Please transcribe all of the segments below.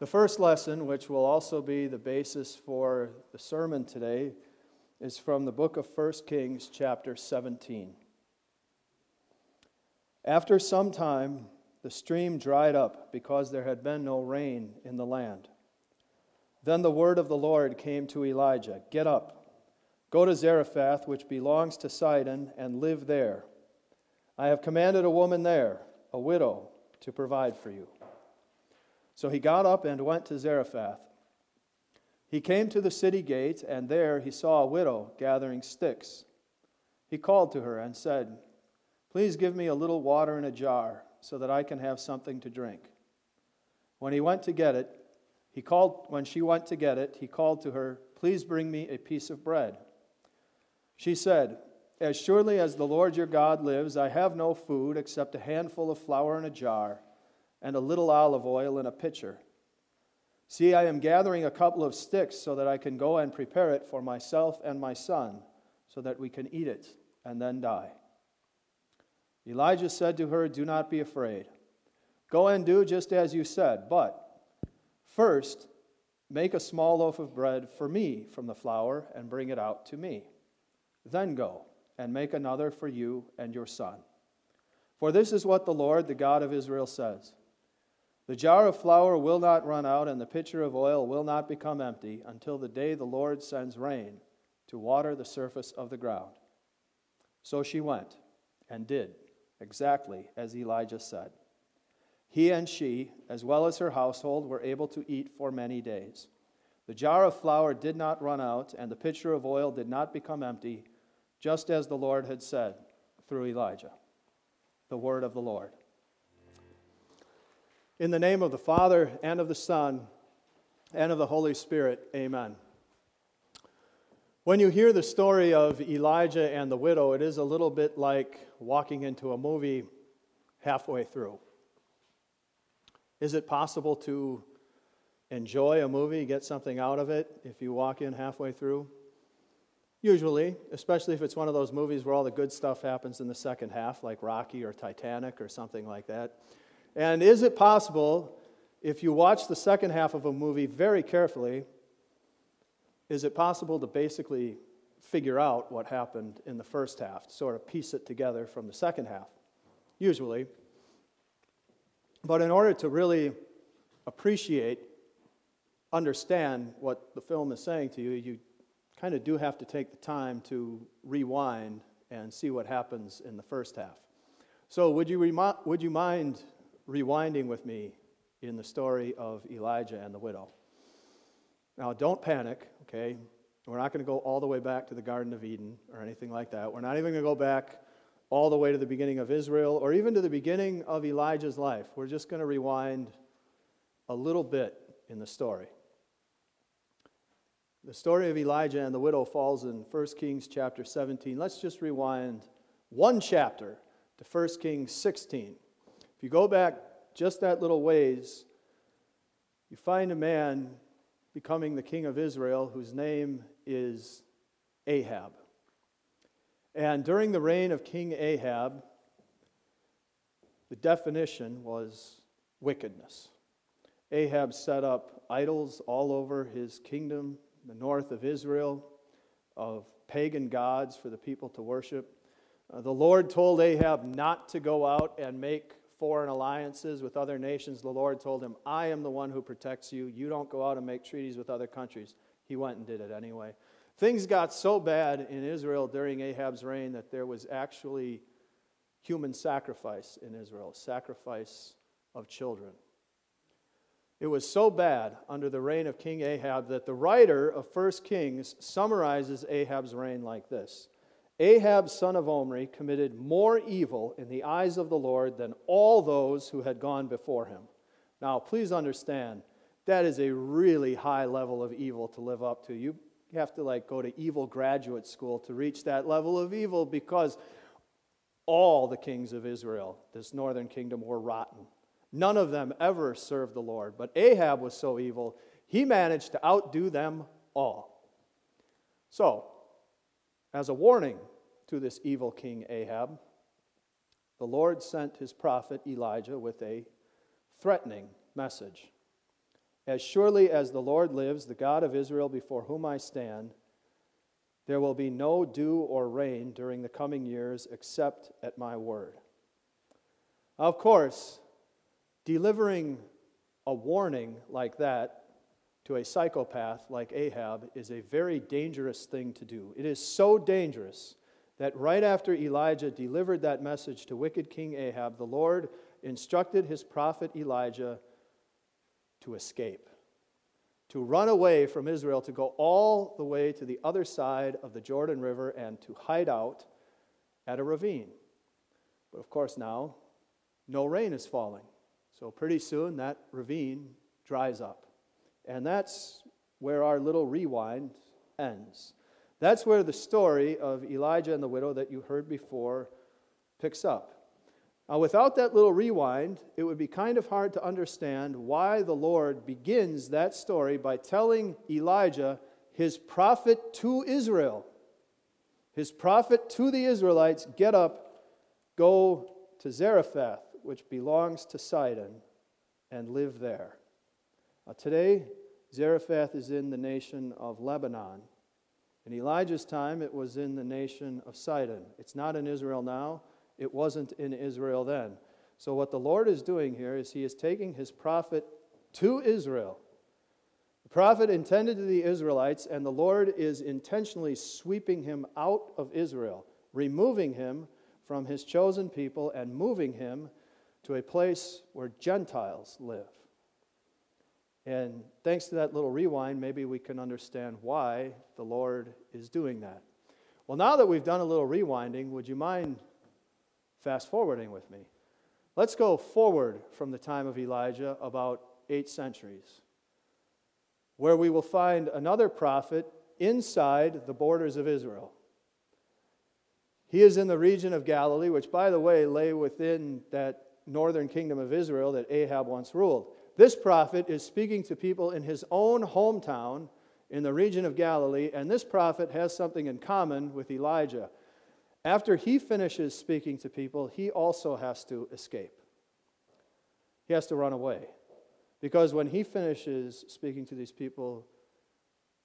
The first lesson, which will also be the basis for the sermon today, is from the book of 1 Kings, chapter 17. After some time, the stream dried up because there had been no rain in the land. Then the word of the Lord came to Elijah Get up, go to Zarephath, which belongs to Sidon, and live there. I have commanded a woman there, a widow, to provide for you. So he got up and went to Zarephath. He came to the city gate, and there he saw a widow gathering sticks. He called to her and said, Please give me a little water in a jar so that I can have something to drink. When he went to get it, he called when she went to get it, he called to her, "Please bring me a piece of bread." She said, "As surely as the Lord your God lives, I have no food except a handful of flour in a jar and a little olive oil in a pitcher." See, I am gathering a couple of sticks so that I can go and prepare it for myself and my son, so that we can eat it and then die. Elijah said to her, Do not be afraid. Go and do just as you said, but first make a small loaf of bread for me from the flour and bring it out to me. Then go and make another for you and your son. For this is what the Lord, the God of Israel, says. The jar of flour will not run out, and the pitcher of oil will not become empty until the day the Lord sends rain to water the surface of the ground. So she went and did exactly as Elijah said. He and she, as well as her household, were able to eat for many days. The jar of flour did not run out, and the pitcher of oil did not become empty, just as the Lord had said through Elijah. The word of the Lord. In the name of the Father, and of the Son, and of the Holy Spirit, amen. When you hear the story of Elijah and the widow, it is a little bit like walking into a movie halfway through. Is it possible to enjoy a movie, get something out of it if you walk in halfway through? Usually, especially if it's one of those movies where all the good stuff happens in the second half, like Rocky or Titanic or something like that. And is it possible, if you watch the second half of a movie very carefully, is it possible to basically figure out what happened in the first half, sort of piece it together from the second half? Usually. But in order to really appreciate, understand what the film is saying to you, you kind of do have to take the time to rewind and see what happens in the first half. So, would you, remi- would you mind rewinding with me in the story of Elijah and the widow. Now, don't panic, okay? We're not going to go all the way back to the Garden of Eden or anything like that. We're not even going to go back all the way to the beginning of Israel or even to the beginning of Elijah's life. We're just going to rewind a little bit in the story. The story of Elijah and the widow falls in 1 Kings chapter 17. Let's just rewind one chapter to 1 Kings 16 you go back just that little ways, you find a man becoming the king of Israel whose name is Ahab. And during the reign of King Ahab, the definition was wickedness. Ahab set up idols all over his kingdom, the north of Israel, of pagan gods for the people to worship. Uh, the Lord told Ahab not to go out and make foreign alliances with other nations, the Lord told him, I am the one who protects you. You don't go out and make treaties with other countries. He went and did it anyway. Things got so bad in Israel during Ahab's reign that there was actually human sacrifice in Israel, sacrifice of children. It was so bad under the reign of King Ahab that the writer of 1 Kings summarizes Ahab's reign like this Ahab, son of Omri, committed more evil in the eyes of the Lord than all those who had gone before him. Now, please understand, that is a really high level of evil to live up to. You have to like go to evil graduate school to reach that level of evil because all the kings of Israel, this northern kingdom, were rotten. None of them ever served the Lord. But Ahab was so evil, he managed to outdo them all. So, as a warning to this evil king Ahab, the Lord sent his prophet Elijah with a threatening message. As surely as the Lord lives, the God of Israel before whom I stand, there will be no dew or rain during the coming years except at my word. Of course, delivering a warning like that to a psychopath like Ahab is a very dangerous thing to do. It is so dangerous that right after Elijah delivered that message to wicked King Ahab, the Lord instructed his prophet Elijah to escape, to run away from Israel, to go all the way to the other side of the Jordan River and to hide out at a ravine. But of course, now no rain is falling. So pretty soon that ravine dries up. And that's where our little rewind ends. That's where the story of Elijah and the widow that you heard before picks up. Now, without that little rewind, it would be kind of hard to understand why the Lord begins that story by telling Elijah, his prophet to Israel, his prophet to the Israelites, get up, go to Zarephath, which belongs to Sidon, and live there. Now, today, Zarephath is in the nation of Lebanon. In Elijah's time, it was in the nation of Sidon. It's not in Israel now. It wasn't in Israel then. So, what the Lord is doing here is He is taking His prophet to Israel. The prophet intended to the Israelites, and the Lord is intentionally sweeping him out of Israel, removing him from His chosen people, and moving him to a place where Gentiles live. And thanks to that little rewind, maybe we can understand why the Lord is doing that. Well, now that we've done a little rewinding, would you mind fast forwarding with me. Let's go forward from the time of Elijah about eight centuries, where we will find another prophet inside the borders of Israel. He is in the region of Galilee, which, by the way, lay within that northern kingdom of Israel that Ahab once ruled. This prophet is speaking to people in his own hometown in the region of Galilee, and this prophet has something in common with Elijah. After he finishes speaking to people, he also has to escape. He has to run away. Because when he finishes speaking to these people,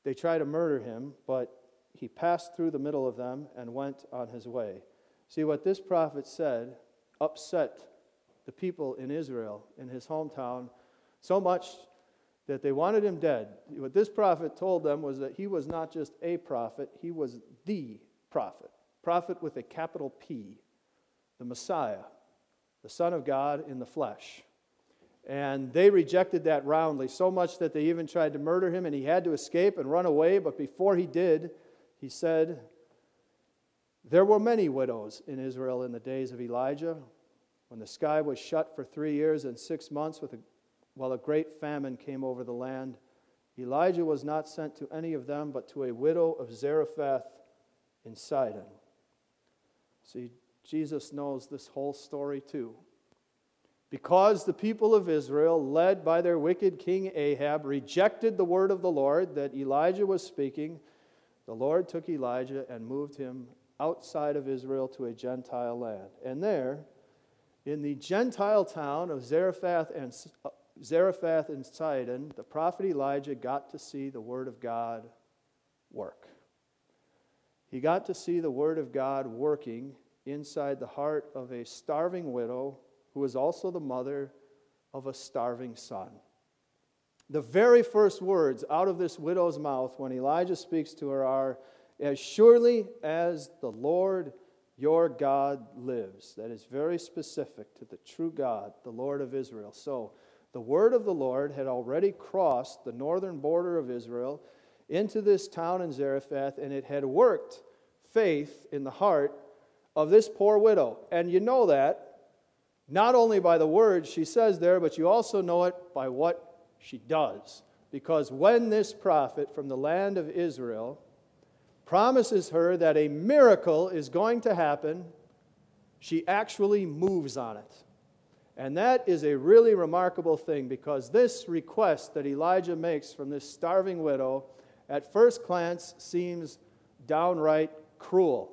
they try to murder him, but he passed through the middle of them and went on his way. See, what this prophet said upset the people in Israel, in his hometown, so much that they wanted him dead. What this prophet told them was that he was not just a prophet, he was the prophet prophet with a capital P, the Messiah, the Son of God in the flesh. And they rejected that roundly, so much that they even tried to murder him, and he had to escape and run away. But before he did, he said, There were many widows in Israel in the days of Elijah, when the sky was shut for three years and six months, with a, while a great famine came over the land. Elijah was not sent to any of them, but to a widow of Zarephath in Sidon. See, Jesus knows this whole story too. Because the people of Israel, led by their wicked king Ahab, rejected the word of the Lord that Elijah was speaking, the Lord took Elijah and moved him outside of Israel to a Gentile land. And there, in the Gentile town of Zarephath and, uh, Zarephath and Sidon, the prophet Elijah got to see the word of God work. He got to see the Word of God working inside the heart of a starving widow who was also the mother of a starving son. The very first words out of this widow's mouth when Elijah speaks to her are, As surely as the Lord your God lives. That is very specific to the true God, the Lord of Israel. So, the word of the Lord had already crossed the northern border of Israel into this town in Zarephath, and it had worked faith in the heart of this poor widow. And you know that not only by the words she says there, but you also know it by what she does. Because when this prophet from the land of Israel promises her that a miracle is going to happen, she actually moves on it. And that is a really remarkable thing because this request that Elijah makes from this starving widow at first glance seems downright cruel.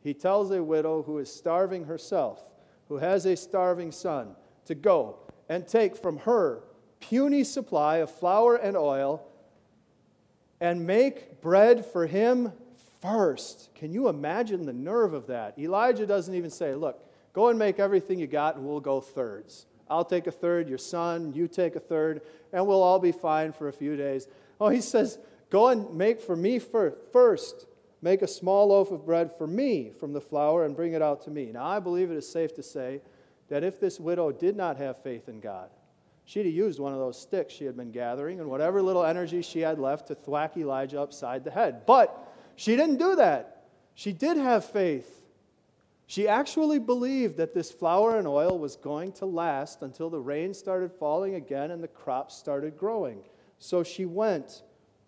He tells a widow who is starving herself, who has a starving son, to go and take from her puny supply of flour and oil and make bread for him first. Can you imagine the nerve of that? Elijah doesn't even say, Look, go and make everything you got and we'll go thirds. I'll take a third, your son, you take a third, and we'll all be fine for a few days. Oh, he says, Go and make for me first. Make a small loaf of bread for me from the flour and bring it out to me. Now, I believe it is safe to say that if this widow did not have faith in God, she'd have used one of those sticks she had been gathering and whatever little energy she had left to thwack Elijah upside the head. But she didn't do that. She did have faith. She actually believed that this flour and oil was going to last until the rain started falling again and the crops started growing. So she went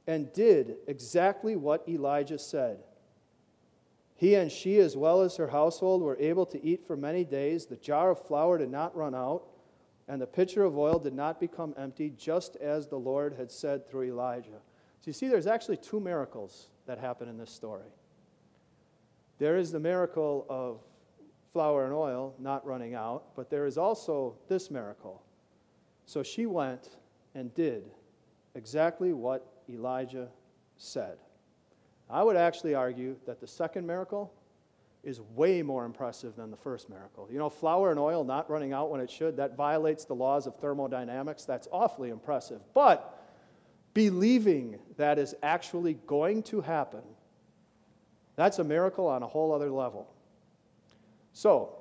and did exactly what Elijah said. He and she, as well as her household, were able to eat for many days. The jar of flour did not run out, and the pitcher of oil did not become empty, just as the Lord had said through Elijah. So you see, there's actually two miracles that happen in this story. There is the miracle of flour and oil not running out, but there is also this miracle. So she went and did exactly what Elijah said. I would actually argue that the second miracle is way more impressive than the first miracle. You know, flour and oil not running out when it should, that violates the laws of thermodynamics. That's awfully impressive. But believing that is actually going to happen, that's a miracle on a whole other level. So,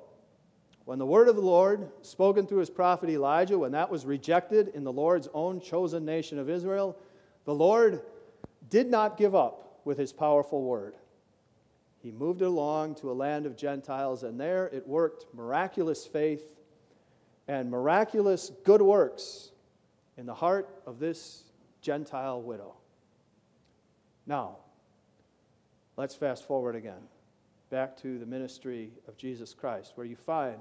when the word of the Lord, spoken through his prophet Elijah, when that was rejected in the Lord's own chosen nation of Israel, the Lord did not give up with his powerful word. He moved it along to a land of Gentiles, and there it worked miraculous faith and miraculous good works in the heart of this Gentile widow. Now, let's fast forward again, back to the ministry of Jesus Christ, where you find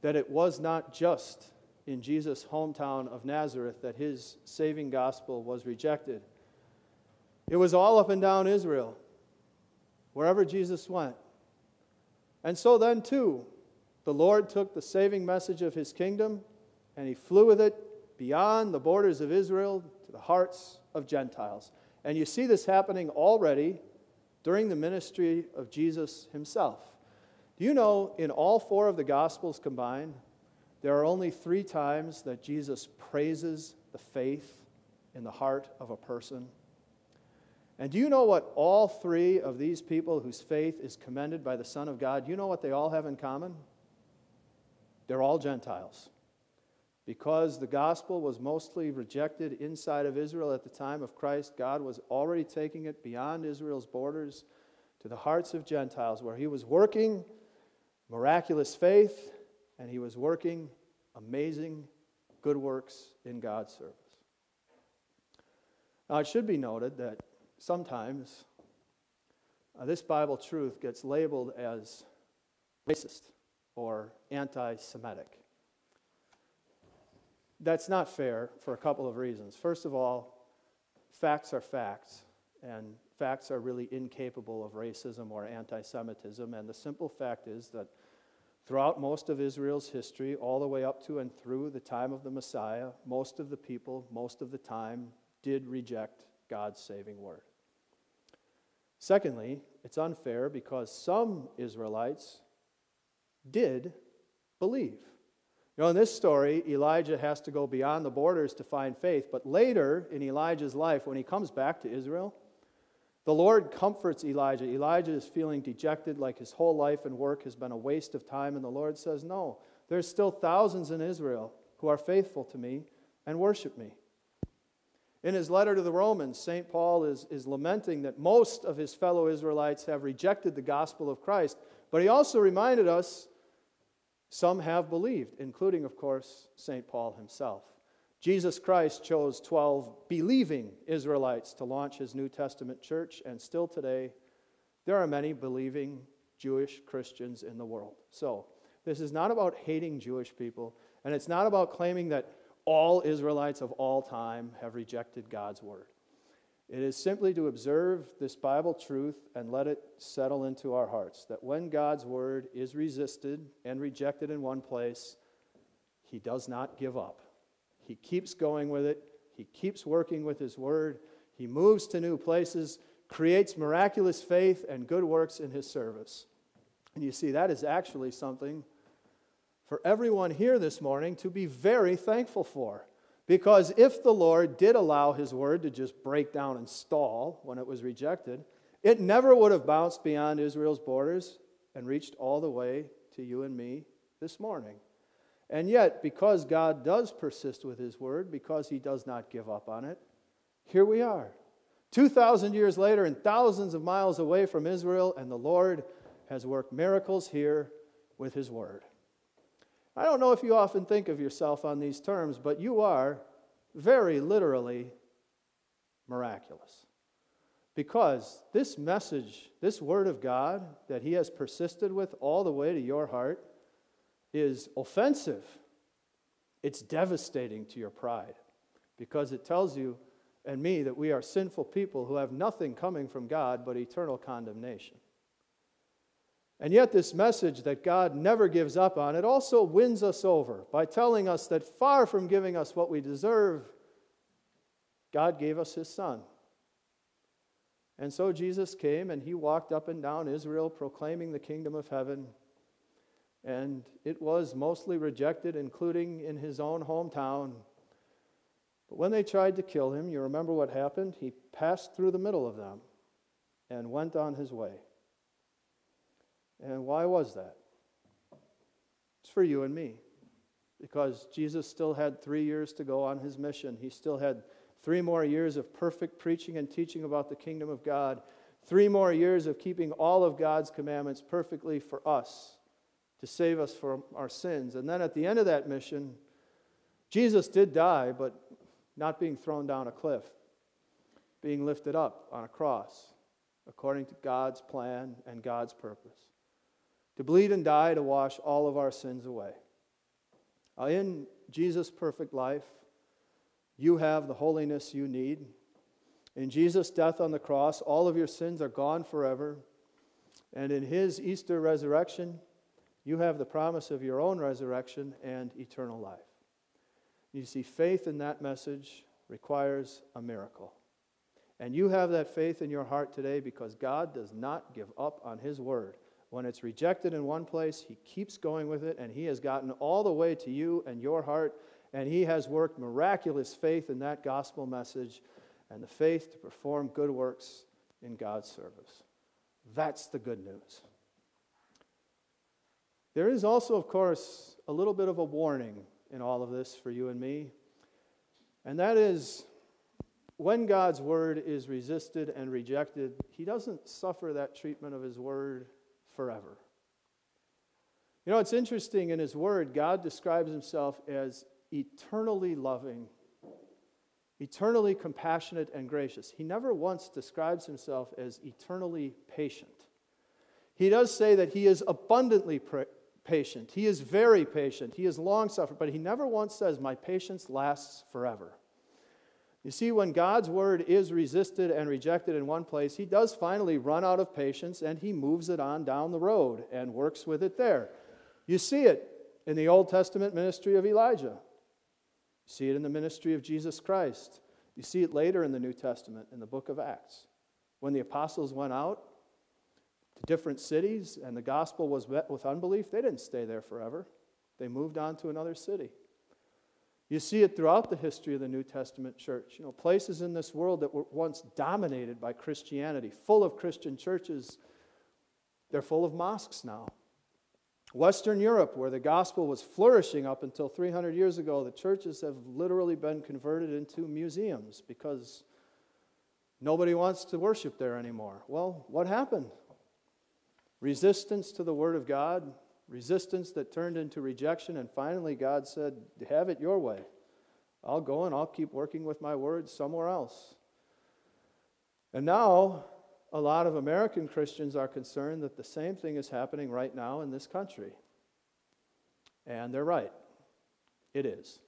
that it was not just in Jesus' hometown of Nazareth that his saving gospel was rejected. It was all up and down Israel, wherever Jesus went. And so then, too, the Lord took the saving message of his kingdom and he flew with it beyond the borders of Israel to the hearts of Gentiles. And you see this happening already during the ministry of Jesus himself. Do you know in all four of the Gospels combined, there are only three times that Jesus praises the faith in the heart of a person. And do you know what all three of these people whose faith is commended by the Son of God, you know what they all have in common? They're all Gentiles. Because the gospel was mostly rejected inside of Israel at the time of Christ, God was already taking it beyond Israel's borders to the hearts of Gentiles, where He was working miraculous faith and he was working amazing good works in God's service. Now, it should be noted that sometimes uh, this Bible truth gets labeled as racist or anti Semitic. That's not fair for a couple of reasons. First of all, facts are facts, and facts are really incapable of racism or anti Semitism. And the simple fact is that Throughout most of Israel's history, all the way up to and through the time of the Messiah, most of the people, most of the time, did reject God's saving word. Secondly, it's unfair because some Israelites did believe. You know, in this story, Elijah has to go beyond the borders to find faith, but later in Elijah's life, when he comes back to Israel, the Lord comforts Elijah. Elijah is feeling dejected, like his whole life and work has been a waste of time. And the Lord says, No, there's still thousands in Israel who are faithful to me and worship me. In his letter to the Romans, St. Paul is, is lamenting that most of his fellow Israelites have rejected the gospel of Christ. But he also reminded us some have believed, including, of course, St. Paul himself. Jesus Christ chose 12 believing Israelites to launch his New Testament church, and still today, there are many believing Jewish Christians in the world. So, this is not about hating Jewish people, and it's not about claiming that all Israelites of all time have rejected God's word. It is simply to observe this Bible truth and let it settle into our hearts that when God's word is resisted and rejected in one place, he does not give up He keeps going with it. He keeps working with His Word. He moves to new places, creates miraculous faith and good works in His service. And you see, that is actually something for everyone here this morning to be very thankful for. Because if the Lord did allow His Word to just break down and stall when it was rejected, it never would have bounced beyond Israel's borders and reached all the way to you and me this morning. And yet, because God does persist with His Word, because He does not give up on it, here we are. 2,000 years later and thousands of miles away from Israel, and the Lord has worked miracles here with His Word. I don't know if you often think of yourself on these terms, but you are very literally miraculous. Because this message, this word of God that He has persisted with all the way to your heart, is offensive. It's devastating to your pride because it tells you and me that we are sinful people who have nothing coming from God but eternal condemnation. And yet, this message that God never gives up on, it also wins us over by telling us that far from giving us what we deserve, God gave us His Son. And so Jesus came and He walked up and down Israel proclaiming the kingdom of heaven and it was mostly rejected, including in his own hometown. But when they tried to kill him, you remember what happened? He passed through the middle of them and went on his way. And why was that? It's for you and me. Because Jesus still had three years to go on his mission. He still had three more years of perfect preaching and teaching about the kingdom of God, three more years of keeping all of God's commandments perfectly for us to save us from our sins. And then at the end of that mission, Jesus did die, but not being thrown down a cliff, being lifted up on a cross according to God's plan and God's purpose. To bleed and die to wash all of our sins away. In Jesus' perfect life, you have the holiness you need. In Jesus' death on the cross, all of your sins are gone forever. And in his Easter resurrection, you have the promise of your own resurrection and eternal life. You see, faith in that message requires a miracle. And you have that faith in your heart today because God does not give up on His word. When it's rejected in one place, He keeps going with it, and He has gotten all the way to you and your heart, and He has worked miraculous faith in that gospel message and the faith to perform good works in God's service. That's the good news. There is also, of course, a little bit of a warning in all of this for you and me, and that is when God's word is resisted and rejected, he doesn't suffer that treatment of his word forever. You know, it's interesting in his word, God describes himself as eternally loving, eternally compassionate and gracious. He never once describes himself as eternally patient. He does say that he is abundantly patient. He is very patient. He is long suffering, but he never once says, My patience lasts forever. You see, when God's word is resisted and rejected in one place, he does finally run out of patience and he moves it on down the road and works with it there. You see it in the Old Testament ministry of Elijah. You see it in the ministry of Jesus Christ. You see it later in the New Testament in the book of Acts. When the apostles went out, to different cities and the gospel was met with unbelief, they didn't stay there forever. They moved on to another city. You see it throughout the history of the New Testament church. You know, places in this world that were once dominated by Christianity, full of Christian churches, they're full of mosques now. Western Europe, where the gospel was flourishing up until 300 years ago, the churches have literally been converted into museums because nobody wants to worship there anymore. Well, what happened? resistance to the Word of God, resistance that turned into rejection, and finally God said, Have it your way. I'll go and I'll keep working with my words somewhere else. And now, a lot of American Christians are concerned that the same thing is happening right now in this country. And they're right. It is.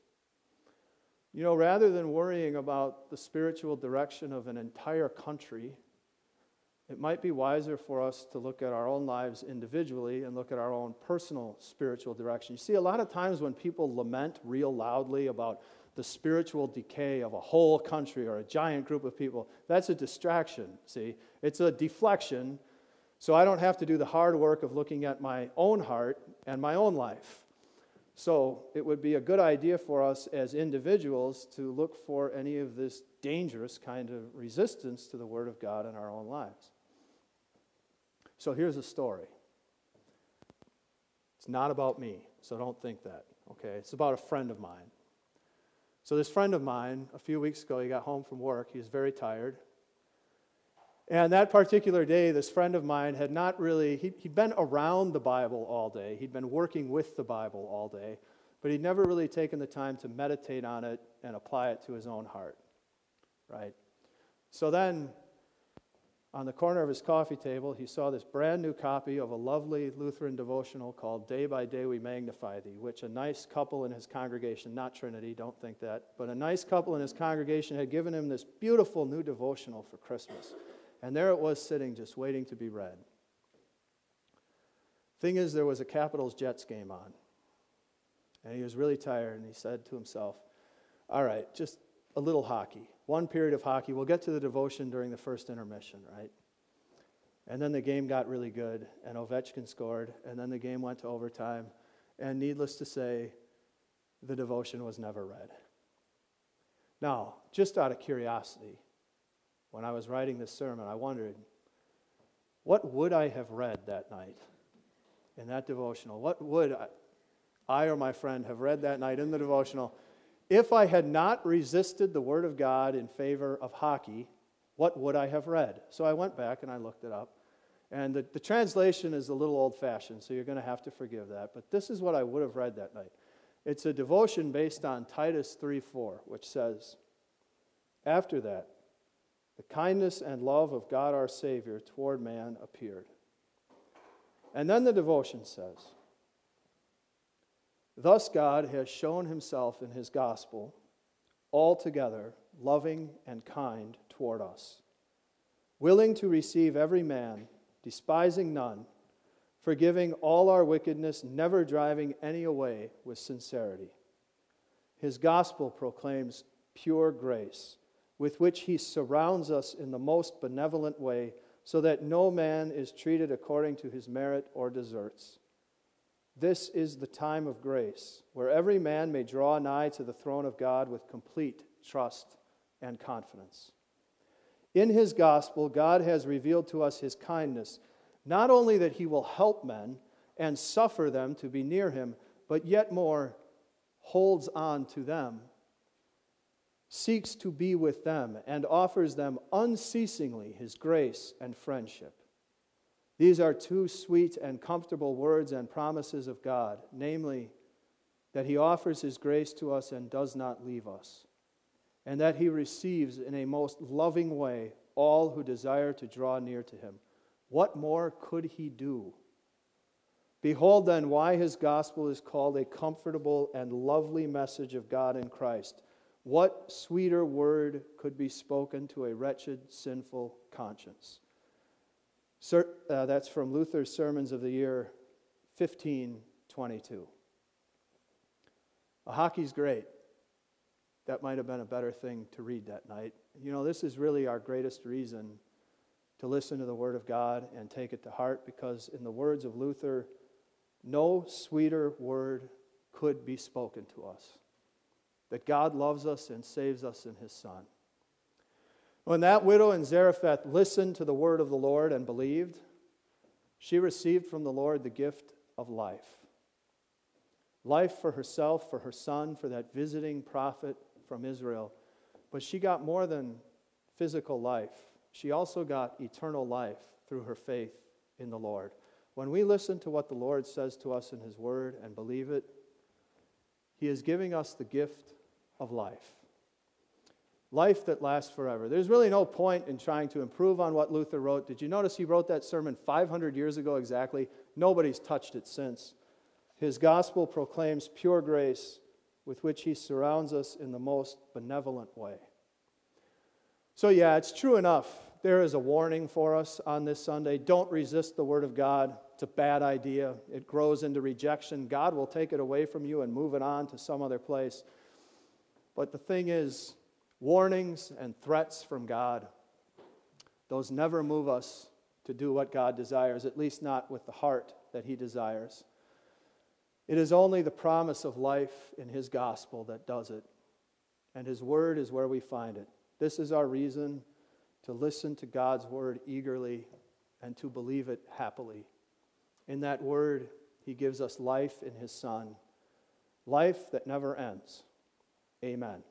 You know, rather than worrying about the spiritual direction of an entire country, it might be wiser for us to look at our own lives individually and look at our own personal spiritual direction. You see, a lot of times when people lament real loudly about the spiritual decay of a whole country or a giant group of people. That's a distraction, see? It's a deflection, so I don't have to do the hard work of looking at my own heart and my own life. So it would be a good idea for us as individuals to look for any of this dangerous kind of resistance to the Word of God in our own lives. So here's a story. It's not about me, so don't think that, okay? It's about a friend of mine. So, this friend of mine, a few weeks ago, he got home from work. He was very tired. And that particular day, this friend of mine had not really, he, had been around the Bible all day. He'd been working with the Bible all day, but he'd never really taken the time to meditate on it and apply it to his own heart. Right? So then on the corner of his coffee table, he saw this brand new copy of a lovely Lutheran devotional called Day by Day We Magnify Thee, which a nice couple in his congregation, not Trinity, don't think that, but a nice couple in his congregation had given him this beautiful new devotional for Christmas. And there it was sitting, just waiting to be read. Thing is, there was a Capitals Jets game on. And he was really tired, and he said to himself, All right, just a little hockey one period of hockey. We'll get to the devotion during the first intermission, right? And then the game got really good, and Ovechkin scored, and then the game went to overtime. And needless to say, the devotion was never read. Now, just out of curiosity, when I was writing this sermon, I wondered, what would I have read that night in that devotional? What would I, I or my friend have read that night in the devotional if I had not resisted the Word of God in favor of hockey, what would I have read? So I went back and I looked it up. And the, the translation is a little old fashioned, so you're going to have to forgive that. But this is what I would have read that night. It's a devotion based on Titus 3 4, which says, After that, the kindness and love of God our Savior toward man appeared. And then the devotion says, Thus, God has shown himself in his gospel altogether loving and kind toward us, willing to receive every man, despising none, forgiving all our wickedness, never driving any away with sincerity. His gospel proclaims pure grace, with which he surrounds us in the most benevolent way, so that no man is treated according to his merit or deserts. This is the time of grace, where every man may draw nigh to the throne of God with complete trust and confidence. In his gospel, God has revealed to us his kindness, not only that he will help men and suffer them to be near him, but yet more, holds on to them, seeks to be with them, and offers them unceasingly his grace and friendship. These are two sweet and comfortable words and promises of God, namely, that He offers His grace to us and does not leave us, and that He receives in a most loving way all who desire to draw near to Him. What more could He do? Behold, then, why His gospel is called a comfortable and lovely message of God in Christ. What sweeter word could be spoken to a wretched, sinful conscience? Uh, that's from Luther's Sermons of the Year 1522. A hockey's great. That might have been a better thing to read that night. You know, this is really our greatest reason to listen to the Word of God and take it to heart because, in the words of Luther, no sweeter word could be spoken to us. That God loves us and saves us in His Son. When that widow in Zarephath listened to the word of the Lord and believed, she received from the Lord the gift of life. Life for herself, for her son, for that visiting prophet from Israel. But she got more than physical life. She also got eternal life through her faith in the Lord. When we listen to what the Lord says to us in His Word and believe it, He is giving us the gift of life life that lasts forever. There's really no point in trying to improve on what Luther wrote. Did you notice he wrote that sermon 500 years ago exactly? Nobody's touched it since. His gospel proclaims pure grace with which he surrounds us in the most benevolent way. So, yeah, it's true enough. There is a warning for us on this Sunday. Don't resist the Word of God. It's a bad idea. It grows into rejection. God will take it away from you and move it on to some other place. But the thing is, warnings and threats from God, those never move us to do what God desires, at least not with the heart that He desires. It is only the promise of life in His gospel that does it, and His word is where we find it. This is our reason to listen to God's word eagerly and to believe it happily. In that word, He gives us life in His Son, life that never ends. Amen.